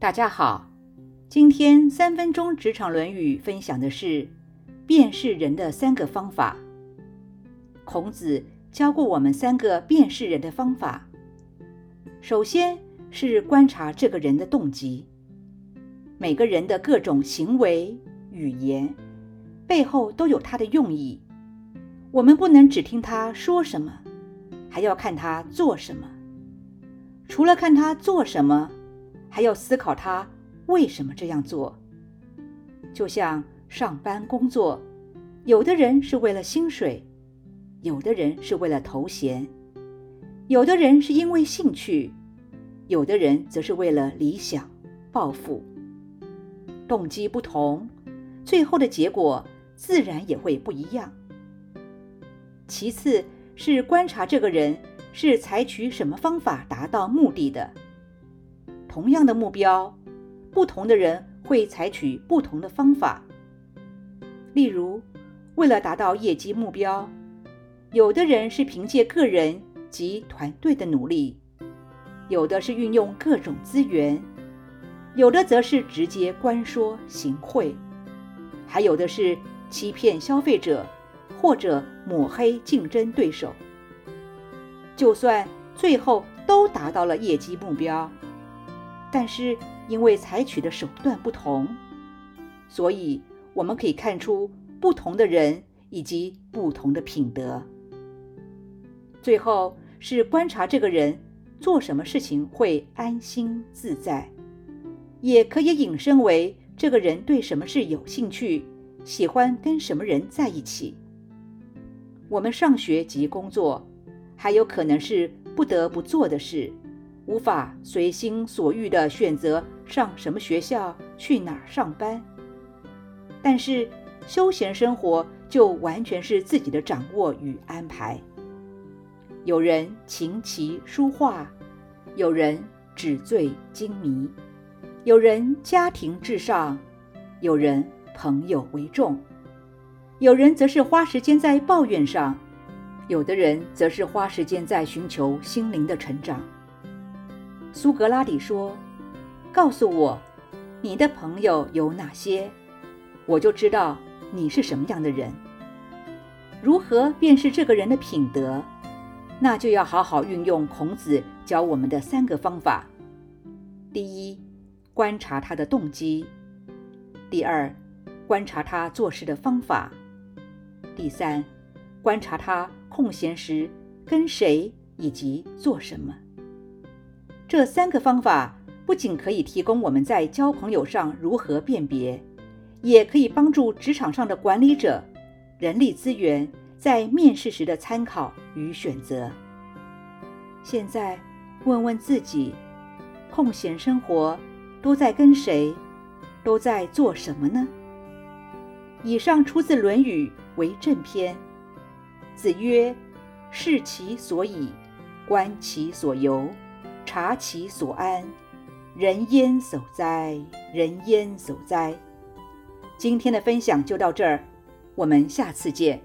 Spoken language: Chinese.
大家好，今天三分钟职场《论语》分享的是辨识人的三个方法。孔子教过我们三个辨识人的方法。首先是观察这个人的动机。每个人的各种行为、语言背后都有他的用意，我们不能只听他说什么，还要看他做什么。除了看他做什么。还要思考他为什么这样做。就像上班工作，有的人是为了薪水，有的人是为了头衔，有的人是因为兴趣，有的人则是为了理想、抱负。动机不同，最后的结果自然也会不一样。其次是观察这个人是采取什么方法达到目的的。同样的目标，不同的人会采取不同的方法。例如，为了达到业绩目标，有的人是凭借个人及团队的努力，有的是运用各种资源，有的则是直接官说行贿，还有的是欺骗消费者或者抹黑竞争对手。就算最后都达到了业绩目标。但是因为采取的手段不同，所以我们可以看出不同的人以及不同的品德。最后是观察这个人做什么事情会安心自在，也可以引申为这个人对什么事有兴趣，喜欢跟什么人在一起。我们上学及工作，还有可能是不得不做的事。无法随心所欲地选择上什么学校、去哪儿上班，但是休闲生活就完全是自己的掌握与安排。有人琴棋书画，有人纸醉金迷，有人家庭至上，有人朋友为重，有人则是花时间在抱怨上，有的人则是花时间在寻求心灵的成长。苏格拉底说：“告诉我，你的朋友有哪些，我就知道你是什么样的人。如何辨识这个人的品德，那就要好好运用孔子教我们的三个方法：第一，观察他的动机；第二，观察他做事的方法；第三，观察他空闲时跟谁以及做什么。”这三个方法不仅可以提供我们在交朋友上如何辨别，也可以帮助职场上的管理者、人力资源在面试时的参考与选择。现在问问自己，空闲生活都在跟谁，都在做什么呢？以上出自《论语·为政篇》。子曰：“视其所以，观其所由。”察其所安，人焉守哉？人焉守哉？今天的分享就到这儿，我们下次见。